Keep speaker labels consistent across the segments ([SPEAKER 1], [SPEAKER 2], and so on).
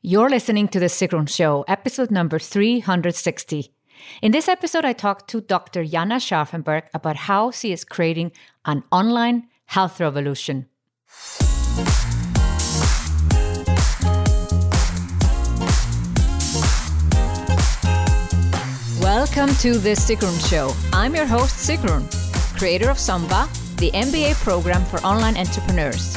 [SPEAKER 1] You're listening to The Sigrun Show, episode number 360. In this episode, I talked to Dr. Janna Scharfenberg about how she is creating an online health revolution. Welcome to The Sigrun Show. I'm your host, Sigrun, creator of SUMBA, the MBA program for online entrepreneurs.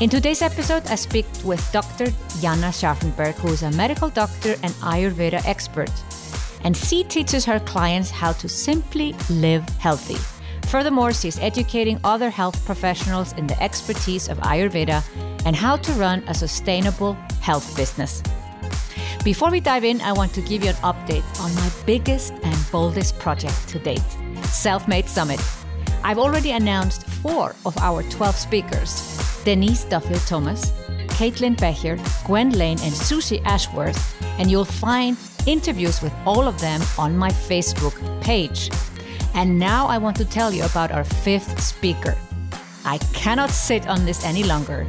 [SPEAKER 1] In today's episode, I speak with Dr. Janna Scharfenberg, who is a medical doctor and Ayurveda expert. And she teaches her clients how to simply live healthy. Furthermore, she's educating other health professionals in the expertise of Ayurveda and how to run a sustainable health business. Before we dive in, I want to give you an update on my biggest and boldest project to date Self Made Summit. I've already announced four of our 12 speakers Denise Duffield Thomas, Caitlin Bacher, Gwen Lane, and Susie Ashworth, and you'll find interviews with all of them on my Facebook page. And now I want to tell you about our fifth speaker. I cannot sit on this any longer.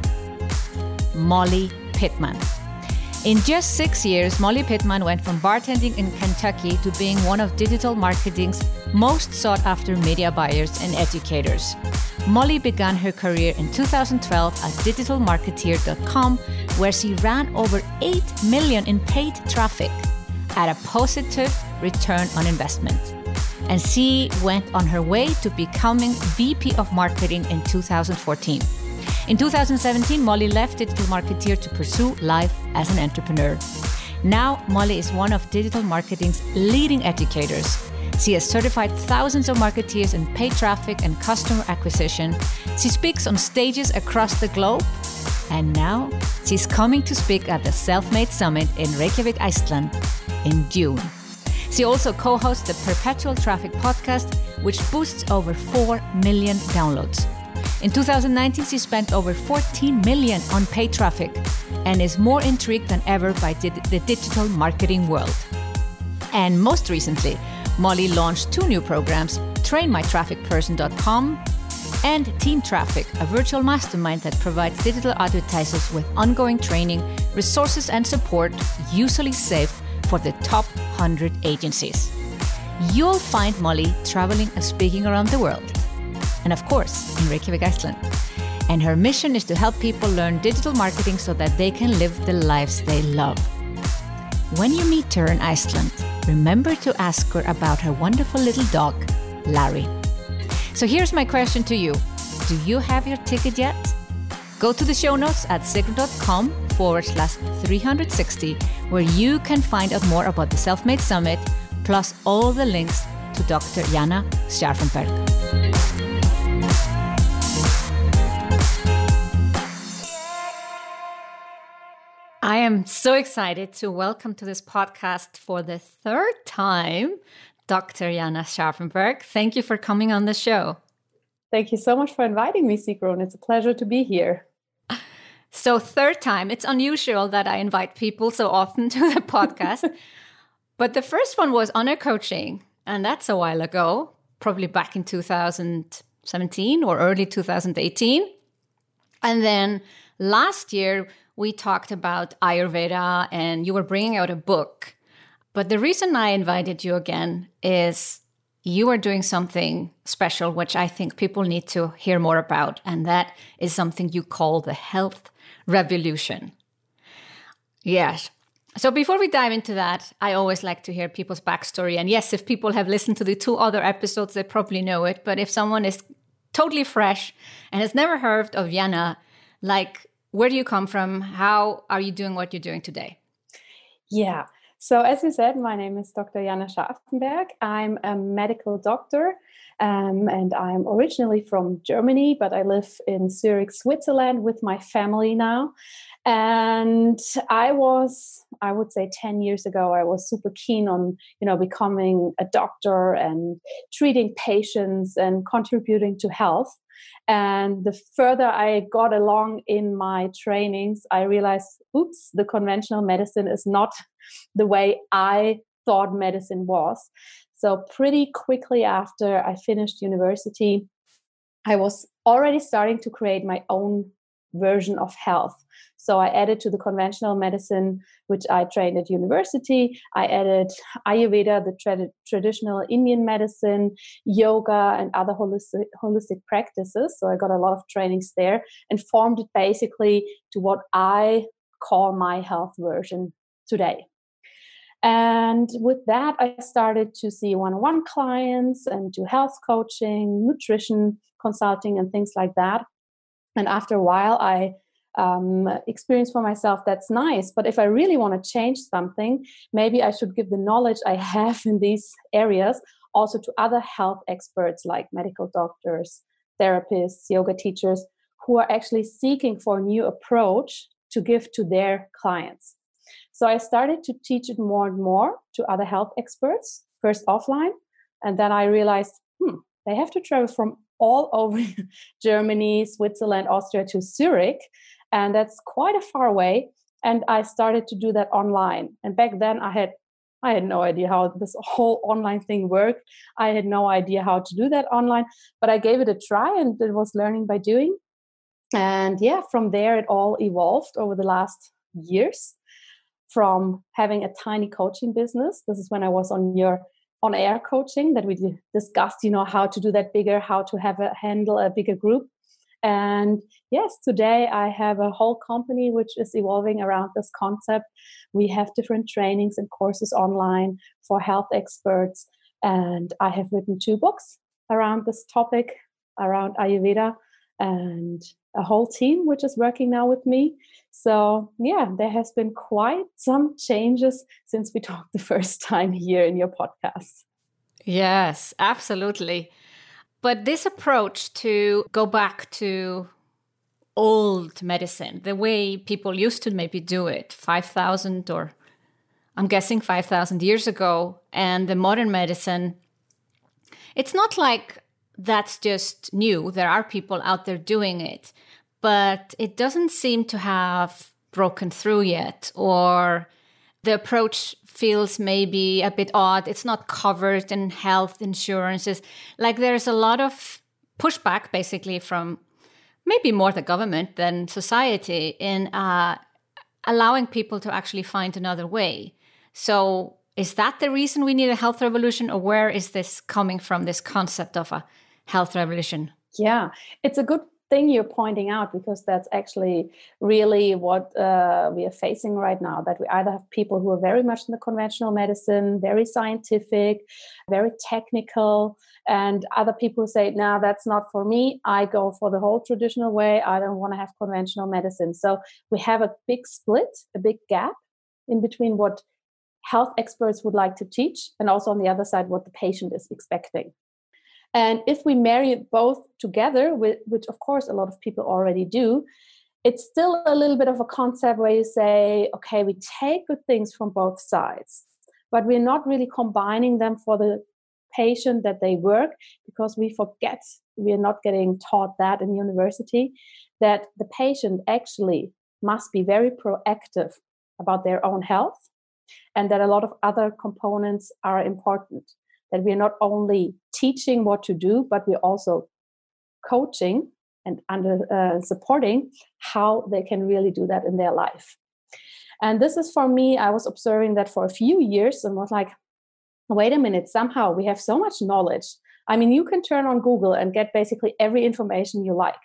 [SPEAKER 1] Molly Pittman. In just six years, Molly Pittman went from bartending in Kentucky to being one of digital marketing's most sought after media buyers and educators. Molly began her career in 2012 at digitalmarketeer.com, where she ran over 8 million in paid traffic at a positive return on investment. And she went on her way to becoming VP of Marketing in 2014. In 2017, Molly left Digital Marketeer to pursue life as an entrepreneur. Now, Molly is one of digital marketing's leading educators. She has certified thousands of marketeers in paid traffic and customer acquisition. She speaks on stages across the globe. And now, she's coming to speak at the Self Made Summit in Reykjavik, Iceland in June. She also co hosts the Perpetual Traffic podcast, which boosts over 4 million downloads. In 2019, she spent over 14 million on paid traffic and is more intrigued than ever by di- the digital marketing world. And most recently, Molly launched two new programs TrainMyTrafficPerson.com and Team Traffic, a virtual mastermind that provides digital advertisers with ongoing training, resources, and support, usually saved for the top 100 agencies. You'll find Molly traveling and speaking around the world and of course, in Reykjavik, Iceland. And her mission is to help people learn digital marketing so that they can live the lives they love. When you meet her in Iceland, remember to ask her about her wonderful little dog, Larry. So here's my question to you Do you have your ticket yet? Go to the show notes at sigrun.com forward slash 360, where you can find out more about the Self Made Summit, plus all the links to Dr. Janna Scharfenberg. Am so excited to welcome to this podcast for the third time Dr. Janna Scharfenberg. Thank you for coming on the show.
[SPEAKER 2] Thank you so much for inviting me, Sigrun. It's a pleasure to be here.
[SPEAKER 1] So, third time, it's unusual that I invite people so often to the podcast. but the first one was on air coaching, and that's a while ago, probably back in 2017 or early 2018. And then last year, we talked about Ayurveda and you were bringing out a book. But the reason I invited you again is you are doing something special, which I think people need to hear more about. And that is something you call the health revolution. Yes. So before we dive into that, I always like to hear people's backstory. And yes, if people have listened to the two other episodes, they probably know it. But if someone is totally fresh and has never heard of Janna, like where do you come from? How are you doing what you're doing today?
[SPEAKER 2] Yeah. So, as you said, my name is Dr. Janna Scharfenberg. I'm a medical doctor um, and I'm originally from Germany, but I live in Zurich, Switzerland with my family now. And I was, I would say 10 years ago, I was super keen on, you know, becoming a doctor and treating patients and contributing to health. And the further I got along in my trainings, I realized, oops, the conventional medicine is not the way I thought medicine was. So, pretty quickly after I finished university, I was already starting to create my own version of health. So I added to the conventional medicine, which I trained at university. I added Ayurveda, the tra- traditional Indian medicine, yoga, and other holistic, holistic practices. So I got a lot of trainings there and formed it basically to what I call my health version today. And with that, I started to see one on one clients and do health coaching, nutrition consulting, and things like that. And after a while, I um, experience for myself that's nice. But if I really want to change something, maybe I should give the knowledge I have in these areas also to other health experts like medical doctors, therapists, yoga teachers who are actually seeking for a new approach to give to their clients. So I started to teach it more and more to other health experts, first offline, and then I realized, hmm, they have to travel from all over Germany, Switzerland, Austria to Zurich. And that's quite a far away. And I started to do that online. And back then I had I had no idea how this whole online thing worked. I had no idea how to do that online, but I gave it a try and it was learning by doing. And yeah, from there it all evolved over the last years from having a tiny coaching business. This is when I was on your on air coaching that we discussed you know how to do that bigger how to have a handle a bigger group and yes today i have a whole company which is evolving around this concept we have different trainings and courses online for health experts and i have written two books around this topic around ayurveda and a whole team which is working now with me. So, yeah, there has been quite some changes since we talked the first time here in your podcast.
[SPEAKER 3] Yes, absolutely. But this approach to go back to old medicine, the way people used to maybe do it 5,000 or I'm guessing 5,000 years ago, and the modern medicine, it's not like that's just new. There are people out there doing it, but it doesn't seem to have broken through yet, or the approach feels maybe a bit odd. It's not covered in health insurances. Like there's a lot of pushback basically from maybe more the government than society in uh, allowing people to actually find another way. So is that the reason we need a health revolution, or where is this coming from? This concept of a health revolution?
[SPEAKER 2] Yeah, it's a good thing you're pointing out because that's actually really what uh, we are facing right now that we either have people who are very much in the conventional medicine very scientific very technical and other people say no that's not for me. I go for the whole traditional way. I don't want to have conventional medicine. So we have a big split a big gap in between what health experts would like to teach and also on the other side what the patient is expecting and if we marry both together, which of course a lot of people already do, it's still a little bit of a concept where you say, okay, we take good things from both sides, but we're not really combining them for the patient that they work because we forget, we're not getting taught that in university, that the patient actually must be very proactive about their own health and that a lot of other components are important that we're not only teaching what to do, but we're also coaching and under uh, supporting how they can really do that in their life. And this is for me, I was observing that for a few years and was like, wait a minute, somehow we have so much knowledge. I mean, you can turn on Google and get basically every information you like.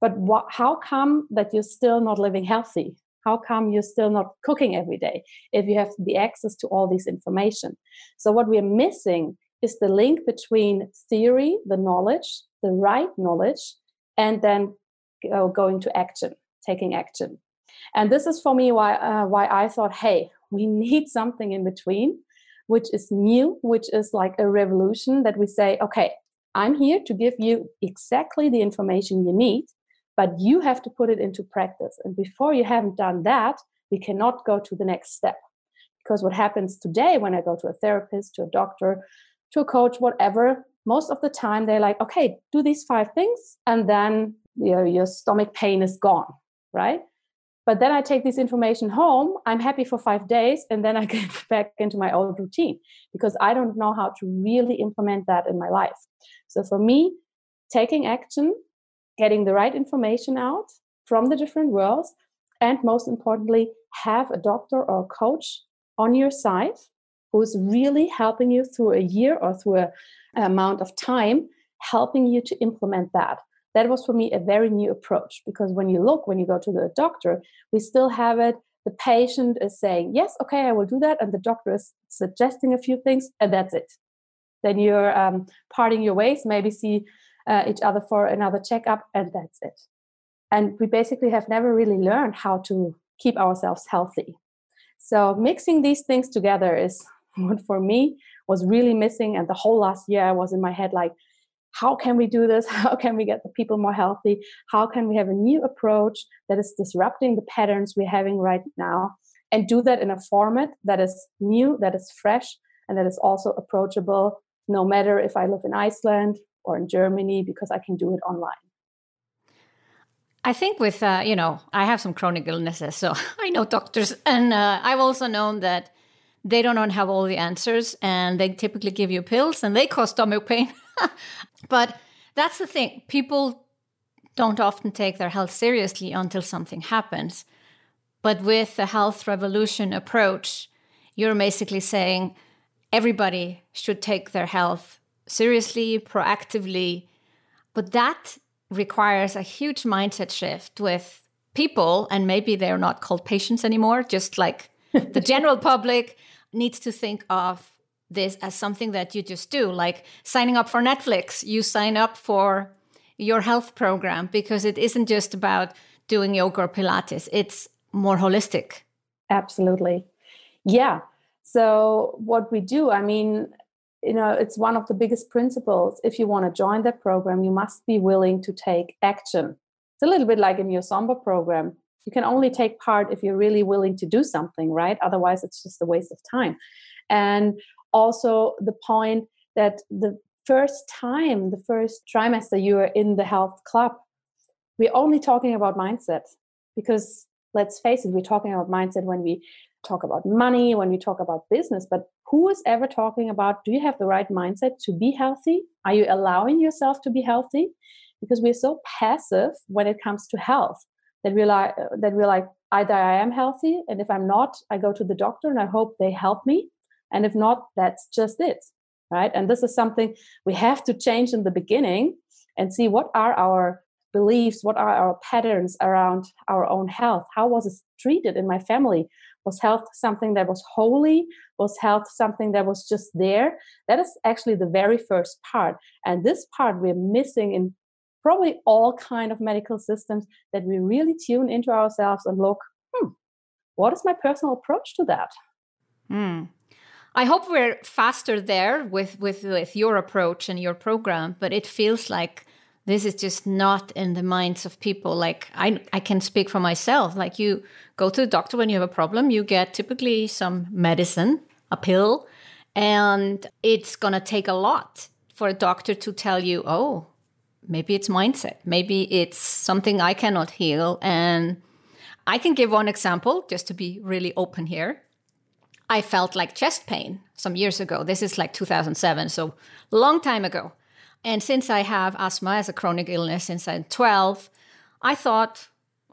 [SPEAKER 2] But how come that you're still not living healthy? How come you're still not cooking every day if you have the access to all this information? So what we're missing is the link between theory the knowledge the right knowledge and then going to action taking action. And this is for me why uh, why i thought hey we need something in between, which is new, which is like a revolution that we say, okay, I'm here to give you exactly the information you need, but you have to put it into practice. And before you haven't done that, we cannot go to the next step. Because what happens today when I go to a therapist, to a doctor, to a coach, whatever, most of the time they're like, okay, do these five things, and then you know, your stomach pain is gone, right? But then I take this information home, I'm happy for five days, and then I get back into my old routine because I don't know how to really implement that in my life. So for me, taking action, getting the right information out from the different worlds, and most importantly, have a doctor or a coach on your side who's really helping you through a year or through a, an amount of time, helping you to implement that. That was for me a very new approach because when you look, when you go to the doctor, we still have it. The patient is saying, Yes, okay, I will do that. And the doctor is suggesting a few things, and that's it. Then you're um, parting your ways, maybe see uh, each other for another checkup, and that's it. And we basically have never really learned how to keep ourselves healthy. So mixing these things together is what for me was really missing. And the whole last year I was in my head like, how can we do this? How can we get the people more healthy? How can we have a new approach that is disrupting the patterns we're having right now and do that in a format that is new, that is fresh, and that is also approachable no matter if I live in Iceland or in Germany because I can do it online.
[SPEAKER 3] I think with uh, you know I have some chronic illnesses, so I know doctors, and uh, I've also known that they don't have all the answers, and they typically give you pills, and they cause stomach pain. but that's the thing: people don't often take their health seriously until something happens. But with the health revolution approach, you're basically saying everybody should take their health seriously, proactively. But that requires a huge mindset shift with people, and maybe they're not called patients anymore, just like the general public needs to think of this as something that you just do, like signing up for Netflix. You sign up for your health program because it isn't just about doing yoga or Pilates, it's more holistic.
[SPEAKER 2] Absolutely. Yeah. So, what we do, I mean, you know it's one of the biggest principles. If you want to join that program you must be willing to take action. It's a little bit like in your SUMBA program. You can only take part if you're really willing to do something right? Otherwise it's just a waste of time. And also the point that the first time the first trimester you are in the health club we're only talking about mindset because let's face it we're talking about mindset when we talk about money when we talk about business but who is ever talking about do you have the right mindset to be healthy? Are you allowing yourself to be healthy? Because we're so passive when it comes to health that we're like uh, that we're like either I am healthy and if I'm not, I go to the doctor and I hope they help me. And if not, that's just it. Right. And this is something we have to change in the beginning and see what are our beliefs, what are our patterns around our own health? How was it treated in my family? Was health something that was holy? Was health something that was just there? That is actually the very first part. And this part we're missing in probably all kind of medical systems that we really tune into ourselves and look, hmm, what is my personal approach to that?
[SPEAKER 3] Hmm. I hope we're faster there with, with, with your approach and your program, but it feels like this is just not in the minds of people. Like i i can speak for myself. Like you go to the doctor when you have a problem you get typically some medicine a pill and it's going to take a lot for a doctor to tell you oh maybe it's mindset. Maybe it's something i cannot heal. And i can give one example just to be really open here. I felt like chest pain some years ago. This is like 2007 so long time ago and since I have asthma as a chronic illness since I'm 12, I thought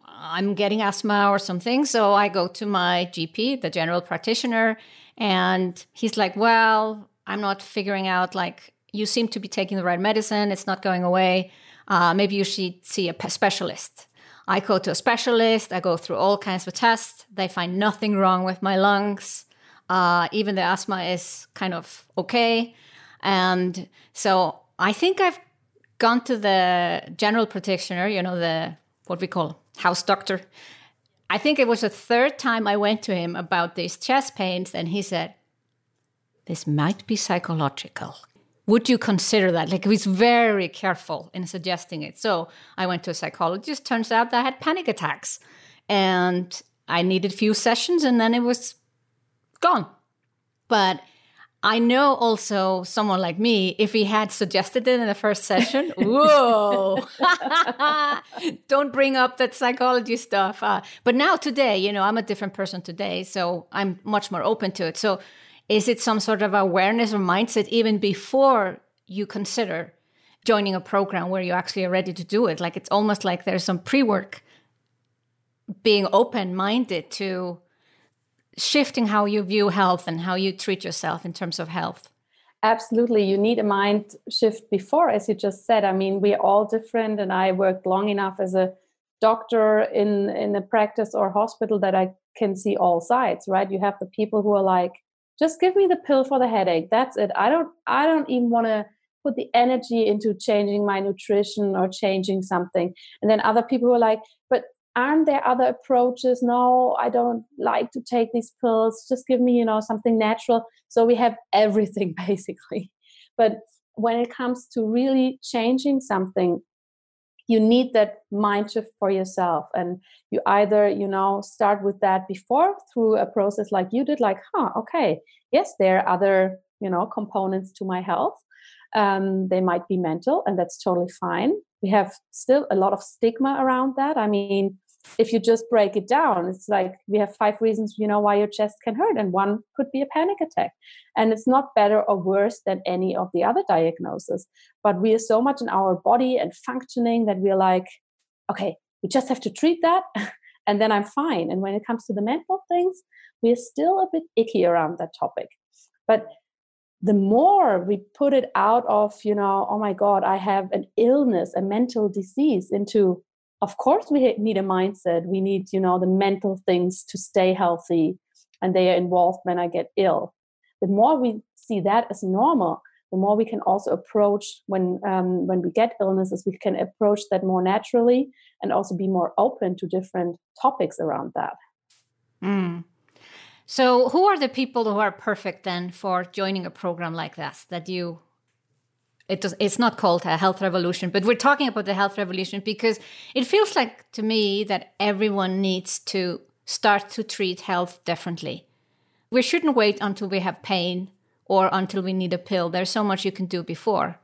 [SPEAKER 3] I'm getting asthma or something. So I go to my GP, the general practitioner, and he's like, Well, I'm not figuring out, like, you seem to be taking the right medicine, it's not going away. Uh, maybe you should see a specialist. I go to a specialist, I go through all kinds of tests. They find nothing wrong with my lungs. Uh, even the asthma is kind of okay. And so I think I've gone to the general practitioner, you know, the what we call house doctor. I think it was the third time I went to him about these chest pains, and he said, This might be psychological. Would you consider that? Like, he was very careful in suggesting it. So I went to a psychologist. Turns out I had panic attacks. And I needed a few sessions, and then it was gone. But I know also someone like me, if he had suggested it in the first session, whoa, don't bring up that psychology stuff. Uh, but now, today, you know, I'm a different person today, so I'm much more open to it. So, is it some sort of awareness or mindset even before you consider joining a program where you actually are ready to do it? Like, it's almost like there's some pre work being open minded to shifting how you view health and how you treat yourself in terms of health?
[SPEAKER 2] Absolutely. You need a mind shift before as you just said. I mean we're all different and i worked long enough as a doctor in in a practice or hospital that i can see all sides right? You have the people who are like just give me the pill for the headache. That's it. I don't i don't even want to put the energy into changing my nutrition or changing something. And then other people who are like but aren't there other approaches? No i don't like to take these pills. Just give me you know something natural. So we have everything basically. But when it comes to really changing something you need that mind shift for yourself. And you either you know start with that before through a process like you did like huh okay yes there are other you know components to my health. Um, they might be mental and that's totally fine we have still a lot of stigma around that. I mean if you just break it down it's like we have five reasons you know why your chest can hurt and one could be a panic attack. And it's not better or worse than any of the other diagnoses. But we are so much in our body and functioning that we're like okay we just have to treat that and then i'm fine. And when it comes to the mental things we're still a bit icky around that topic. But the more we put it out of you know oh my god i have an illness a mental disease into of course we need a mindset. We need you know the mental things to stay healthy and they are involved when i get ill. The more we see that as normal the more we can also approach when um, when we get illnesses we can approach that more naturally and also be more open to different topics around that.
[SPEAKER 3] Mm. So who are the people who are perfect then for joining a program like this that you it does, it's not called a health revolution, but we're talking about the health revolution because it feels like to me that everyone needs to start to treat health differently. We shouldn't wait until we have pain or until we need a pill. There's so much you can do before.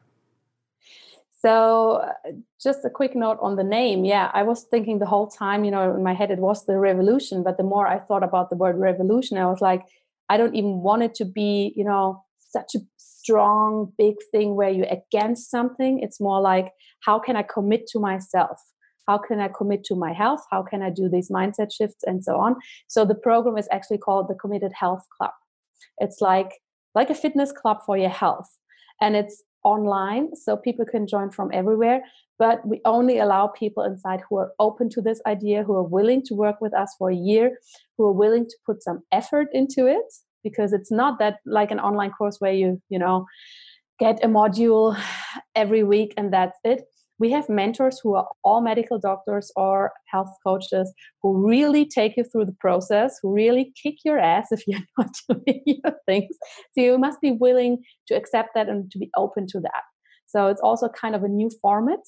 [SPEAKER 2] So, uh, just a quick note on the name. Yeah, I was thinking the whole time, you know, in my head it was the revolution. But the more I thought about the word revolution, I was like, I don't even want it to be, you know, such a strong big thing where you're against something. It's more like how can i commit to myself? How can i commit to my health? How can i do these mindset shifts and so on? So the program is actually called the committed health club. It's like like a fitness club for your health. And it's online so people can join from everywhere but we only allow people inside who are open to this idea who are willing to work with us for a year who are willing to put some effort into it because it's not that like an online course where you you know get a module every week and that's it we have mentors who are all medical doctors or health coaches who really take you through the process, who really kick your ass if you're not doing your things. So you must be willing to accept that and to be open to that. So it's also kind of a new format.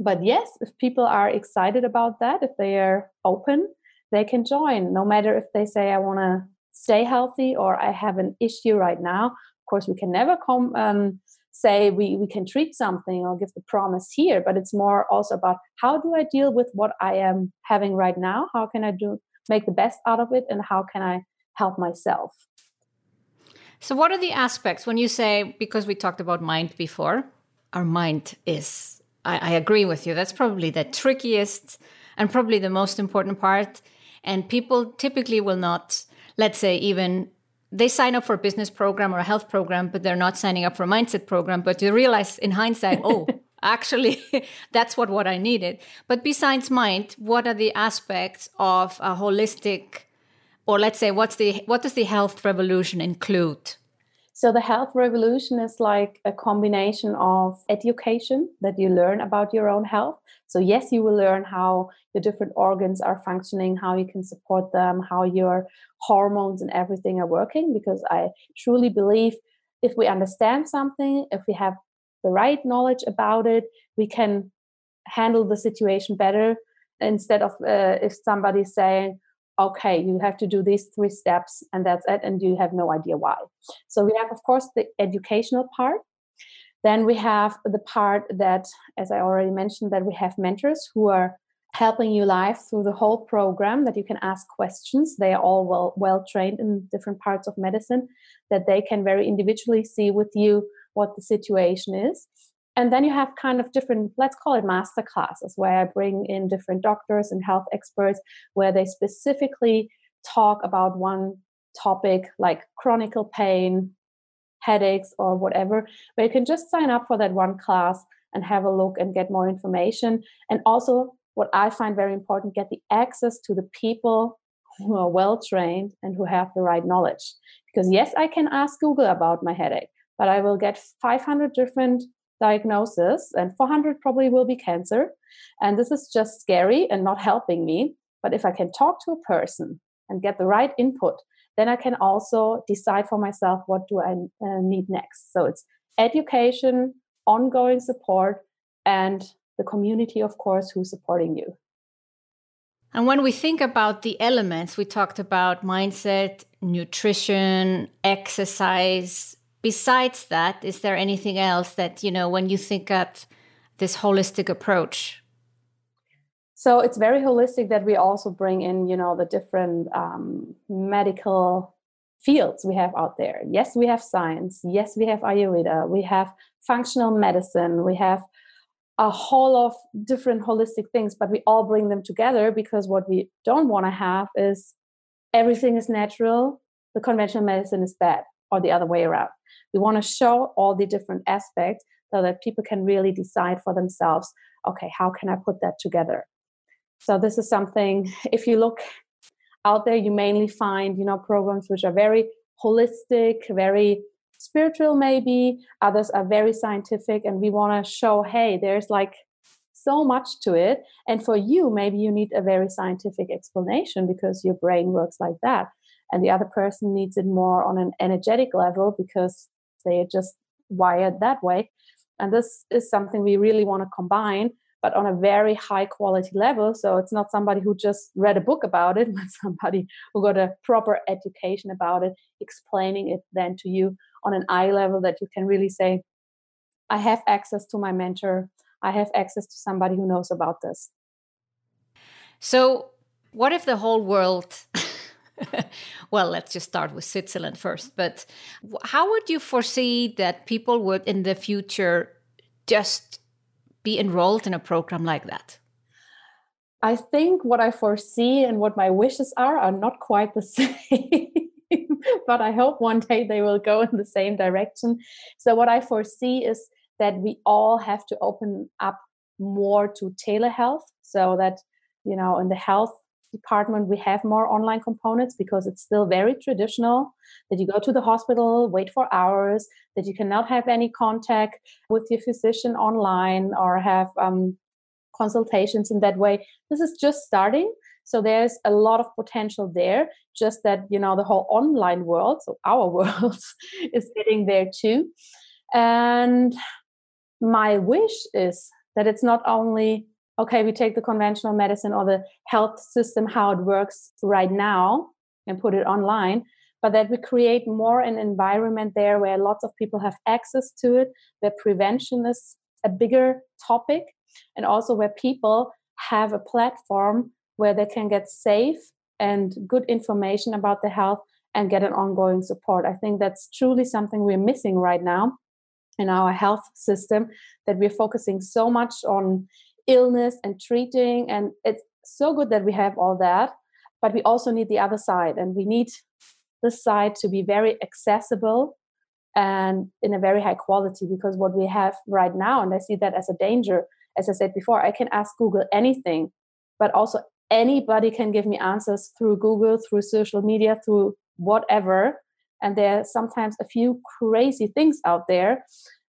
[SPEAKER 2] But yes, if people are excited about that, if they are open, they can join, no matter if they say, I want to stay healthy or I have an issue right now. Of course, we can never come um, say we, we can treat something or give the promise here, but it's more also about how do I deal with what I am having right now? How can I do make the best out of it and how can I help myself?
[SPEAKER 3] So, what are the aspects when you say, because we talked about mind before, our mind is, I, I agree with you, that's probably the trickiest and probably the most important part. And people typically will not let's say even they sign up for a business program or a health program, but they're not signing up for a mindset program. But you realize in hindsight, oh, actually, that's what, what I needed. But besides mind, what are the aspects of a holistic, or let's say, what's the what does the health revolution include?
[SPEAKER 2] So the health revolution is like a combination of education that you learn about your own health. So yes, you will learn how your different organs are functioning, how you can support them, how your hormones and everything are working because I truly believe if we understand something, if we have the right knowledge about it, we can handle the situation better instead of uh, if somebody's saying okay, you have to do these three steps and that's it, and you have no idea why. So we have, of course, the educational part. Then we have the part that, as I already mentioned, that we have mentors who are helping you live through the whole program that you can ask questions they are all well well trained in different parts of medicine that they can very individually see with you what the situation is and then you have kind of different let's call it master classes where i bring in different doctors and health experts where they specifically talk about one topic like chronic pain headaches or whatever. Where you can just sign up for that one class and have a look and get more information. And also what i find very important get the access to the people who are well trained and who have the right knowledge. Because yes i can ask google about my headache but i will get 500 different diagnosis, and 400 probably will be cancer. And this is just scary and not helping me. But if I can talk to a person and get the right input, then I can also decide for myself what do I uh, need next. So it's education, ongoing support, and the community, of course, who's supporting you.
[SPEAKER 3] And when we think about the elements, we talked about mindset, nutrition, exercise, besides that, is there anything else that, you know, when you think at this holistic approach?
[SPEAKER 2] So it's very holistic that we also bring in, you know, the different um, medical fields we have out there. Yes, we have science. Yes, we have Ayurveda. We have functional medicine. We have a whole of different holistic things, but we all bring them together because what we don't want to have is everything is natural, the conventional medicine is bad, or the other way around. We want to show all the different aspects so that people can really decide for themselves okay, how can I put that together? So, this is something, if you look out there, you mainly find, you know, programs which are very holistic, very spiritual, maybe. Others are very scientific, and we want to show, hey, there's like so much to it. And for you, maybe you need a very scientific explanation because your brain works like that. And the other person needs it more on an energetic level because they are just wired that way. And this is something we really want to combine, but on a very high quality level. So it's not somebody who just read a book about it, but somebody who got a proper education about it, explaining it then to you on an eye level that you can really say, I have access to my mentor. I have access to somebody who knows about this.
[SPEAKER 3] So, what if the whole world well, let's just start with Switzerland first. But how would you foresee that people would in the future just be enrolled in a program like that?
[SPEAKER 2] I think what I foresee and what my wishes are are not quite the same. but I hope one day they will go in the same direction. So, what I foresee is that we all have to open up more to telehealth so that, you know, in the health department we have more online components because it's still very traditional that you go to the hospital wait for hours that you cannot have any contact with your physician online or have um, consultations in that way. This is just starting so there's a lot of potential there just that you know the whole online world so our world is getting there too. And my wish is that it's not only okay, we take the conventional medicine or the health system, how it works right now, and put it online, but that we create more an environment there where lots of people have access to it, where prevention is a bigger topic, and also where people have a platform where they can get safe and good information about their health and get an ongoing support. I think that's truly something we're missing right now in our health system that we're focusing so much on illness and treating and it's so good that we have all that but we also need the other side and we need this side to be very accessible and in a very high quality because what we have right now and i see that as a danger as i said before i can ask google anything but also anybody can give me answers through google through social media through whatever And there are sometimes a few crazy things out there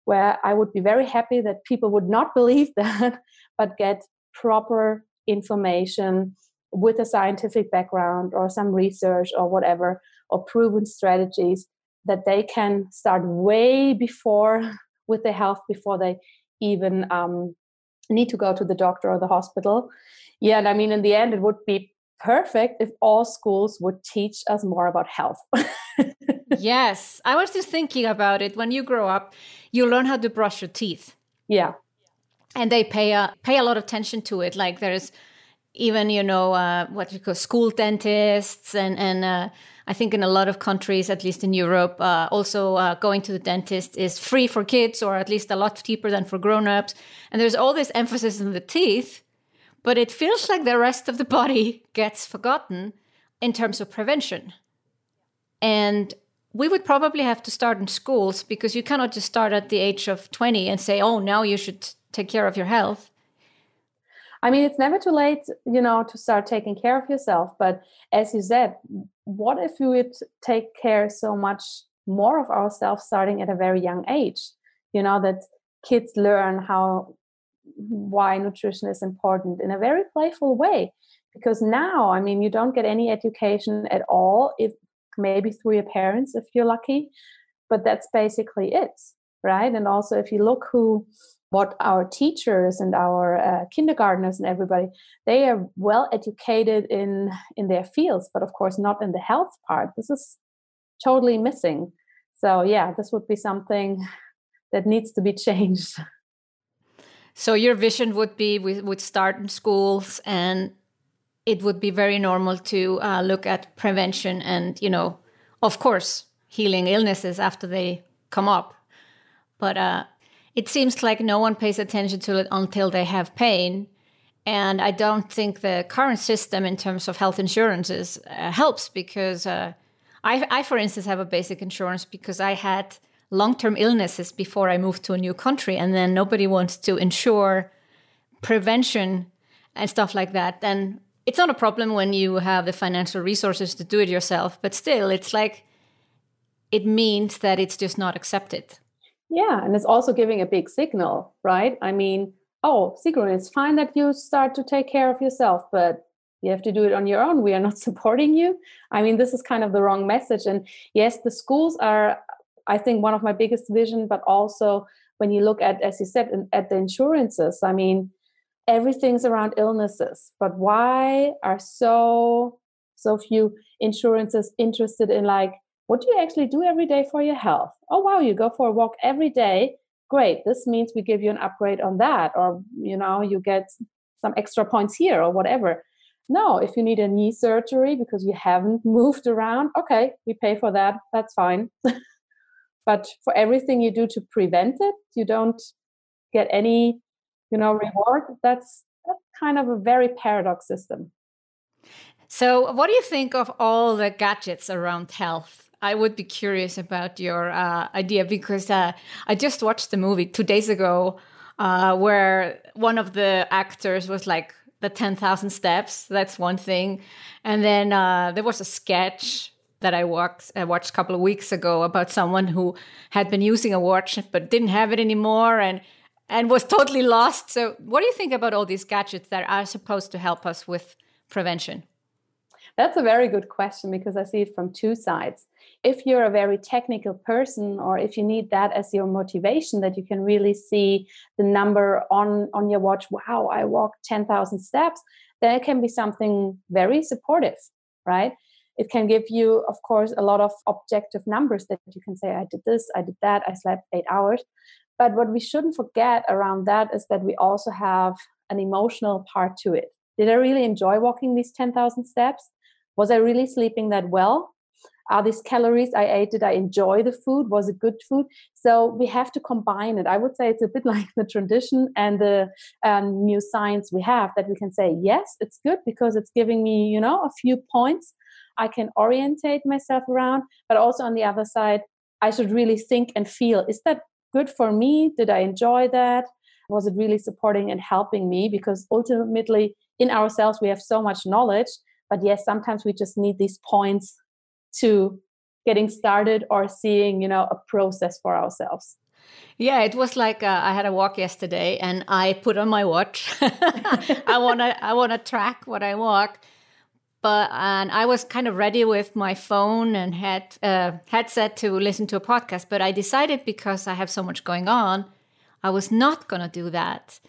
[SPEAKER 2] where I would be very happy that people would not believe that, but get proper information with a scientific background or some research or whatever, or proven strategies that they can start way before with their health before they even um, need to go to the doctor or the hospital. Yeah, and I mean, in the end, it would be perfect if all schools would teach us more about health.
[SPEAKER 3] yes, I was just thinking about it. When you grow up, you learn how to brush your teeth.
[SPEAKER 2] Yeah,
[SPEAKER 3] and they pay a pay a lot of attention to it. Like there's even you know uh, what you call school dentists and and uh, I think in a lot of countries, at least in Europe, uh, also uh, going to the dentist is free for kids or at least a lot cheaper than for grown-ups. And there's all this emphasis on the teeth, but it feels like the rest of the body gets forgotten in terms of prevention. And we would probably have to start in schools because you cannot just start at the age of 20 and say, oh, now you should take care of your health.
[SPEAKER 2] I mean, it's never too late, you know, to start taking care of yourself. But as you said, what if we would take care so much more of ourselves starting at a very young age? You know, that kids learn how why nutrition is important in a very playful way. Because now, I mean, you don't get any education at all, if maybe through your parents, if you're lucky. But that's basically it, right? And also, if you look who what our teachers and our uh, kindergartners and everybody they are well educated in in their fields but of course not in the health part this is totally missing so yeah this would be something that needs to be changed
[SPEAKER 3] so your vision would be we would start in schools and it would be very normal to uh, look at prevention and you know of course healing illnesses after they come up but uh, it seems like no one pays attention to it until they have pain. And I don't think the current system in terms of health insurances uh, helps because uh, I, I, for instance, have a basic insurance because I had long term illnesses before I move to a new country. And then nobody wants to insure prevention and stuff like that. then it's not a problem when you have the financial resources to do it yourself, but still, it's like it means that it's just not accepted.
[SPEAKER 2] Yeah, and it's also giving a big signal, right? I mean, oh, Sigrun, it's fine that you start to take care of yourself, but you have to do it on your own. We are not supporting you. I mean, this is kind of the wrong message. And yes, the schools are, I think, one of my biggest vision, but also when you look at, as you said, at the insurances, I mean, everything's around illnesses. But why are so so few insurances interested in like what do you actually do every day for your health? Oh, wow, you go for a walk every day. Great. This means we give you an upgrade on that, or, you know, you get some extra points here or whatever. No, if you need a knee surgery because you haven't moved around, okay, we pay for that. That's fine. but for everything you do to prevent it, you don't get any, you know, reward. That's that's kind of a very paradox system.
[SPEAKER 3] So, what do you think of all the gadgets around health? I would be curious about your uh, idea because uh, I just watched the movie two days ago uh, where one of the actors was like the 10,000 steps. That's one thing. And then uh, there was a sketch that I watched, I watched a couple of weeks ago about someone who had been using a watch but didn't have it anymore and and was totally lost. So, what do you think about all these gadgets that are supposed to help us with prevention?
[SPEAKER 2] That's a very good question because I see it from two sides if you're a very technical person or if you need that as your motivation that you can really see the number on on your watch wow i walked 10,000 steps then it can be something very supportive right it can give you of course a lot of objective numbers that you can say i did this i did that i slept 8 hours but what we shouldn't forget around that is that we also have an emotional part to it did i really enjoy walking these 10,000 steps was i really sleeping that well are these calories I ate? Did I enjoy the food? Was it good food? So we have to combine it. I would say it's a bit like the tradition and the um, new science we have that we can say, yes, it's good because it's giving me, you know, a few points I can orientate myself around. But also on the other side, I should really think and feel, is that good for me? Did I enjoy that? Was it really supporting and helping me? Because ultimately, in ourselves, we have so much knowledge. But yes, sometimes we just need these points to getting started or seeing, you know, a process for ourselves.
[SPEAKER 3] Yeah, it was like uh, I had a walk yesterday, and I put on my watch. I wanna I wanna track what I walk, but and I was kind of ready with my phone and had uh, headset to listen to a podcast. But I decided because I have so much going on, I was not gonna do that.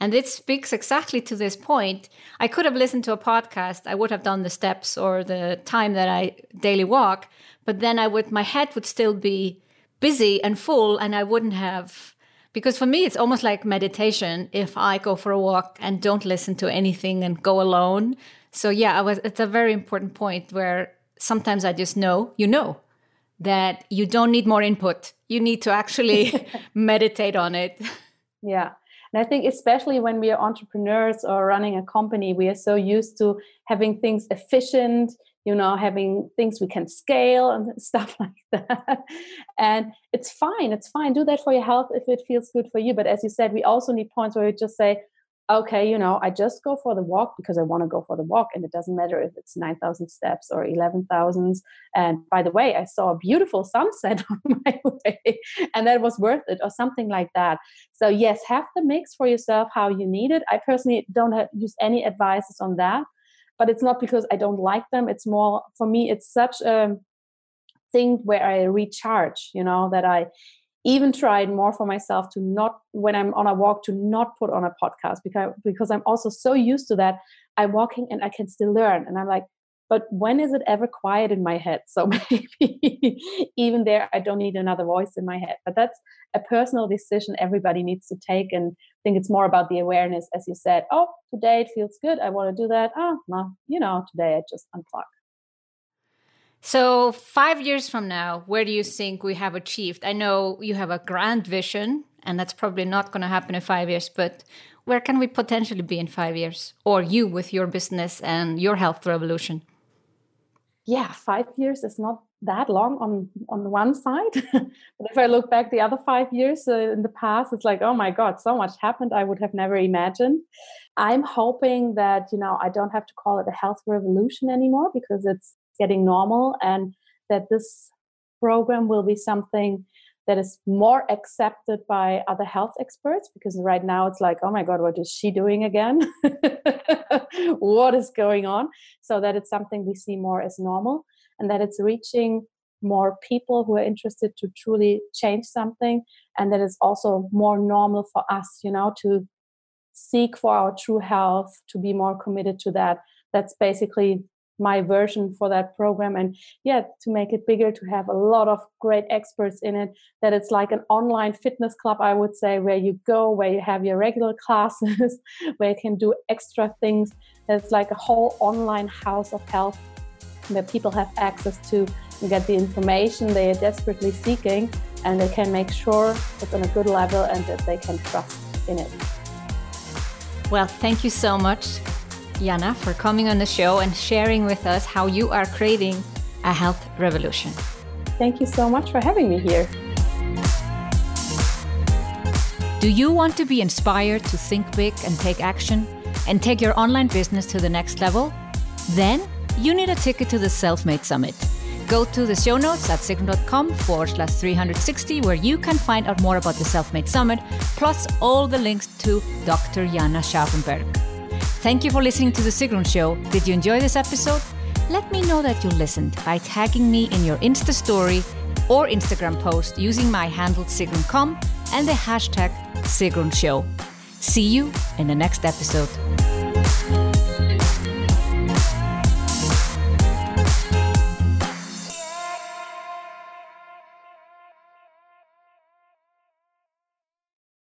[SPEAKER 3] And it speaks exactly to this point. I could have listened to a podcast. I would have done the steps or the time that I daily walk, but then I would my head would still be busy and full and I wouldn't have because for me it's almost like meditation if I go for a walk and don't listen to anything and go alone. So yeah, I was it's a very important point where sometimes I just know, you know, that you don't need more input. You need to actually meditate on it.
[SPEAKER 2] Yeah. And I think, especially when we are entrepreneurs or running a company, we are so used to having things efficient, you know, having things we can scale and stuff like that. and it's fine. It's fine. Do that for your health if it feels good for you. But as you said, we also need points where we just say, okay, you know, I just go for the walk because I want to go for the walk. And it doesn't matter if it's 9,000 steps or 11,000. And by the way, I saw a beautiful sunset on my way and that was worth it or something like that. So, yes, have the mix for yourself how you need it. I personally don't have, use any advices on that, but it's not because I don't like them. It's more, for me, it's such a thing where I recharge, you know, that I even tried more for myself to not when i'm on a walk to not put on a podcast because because i'm also so used to that. I'm walking and i can still learn and i'm like but when is it ever quiet in my head? So maybe even there i don't need another voice in my head. But that's a personal decision everybody needs to take and I think it's more about the awareness as you said oh today it feels good. I want to do that. Oh no you know today i just unplug
[SPEAKER 3] so, five years from now, where do you think we have achieved? I know you have a grand vision, and that's probably not going to happen in five years, but where can we potentially be in five years? Or you with your business and your health revolution?
[SPEAKER 2] Yeah, five years is not that long on on one side but if i look back the other five years uh, in the past it's like oh my god so much happened i would have never imagined i'm hoping that you know i don't have to call it a health revolution anymore because it's getting normal and that this program will be something that is more accepted by other health experts because right now it's like oh my god what is she doing again? What is going on? So that it's something we see more as normal and that it's reaching more people who are interested to truly change something and that it's also more normal for us you know to seek for our true health to be more committed to that. That's basically my version for that program. And yeah to make it bigger to have a lot of great experts in it that it's like an online fitness club i would say where you go where you have your regular classes where you can do extra things. It's like a whole online house of health where people have access to and get the information they are desperately seeking and they can make sure it's on a good level and that they can trust in it.
[SPEAKER 3] Well thank you so much Janna, for coming on the show and sharing with us how you are creating a health revolution.
[SPEAKER 2] Thank you so much for having me here.
[SPEAKER 3] Do you want to be inspired to think big and take action and take your online business to the next level? Then you need a ticket to the Self Made Summit. Go to the show notes at sigrun.com forward slash 360 where you can find out more about the Self Made Summit, plus all the links to Dr. Janna Scharfenberg. Thank you for listening to The Sigrun Show. Did you enjoy this episode? Let me know that you listened by tagging me in your Insta story or Instagram post using my handle Sigrun.com and the hashtag Sigrun Show. See you in the next episode.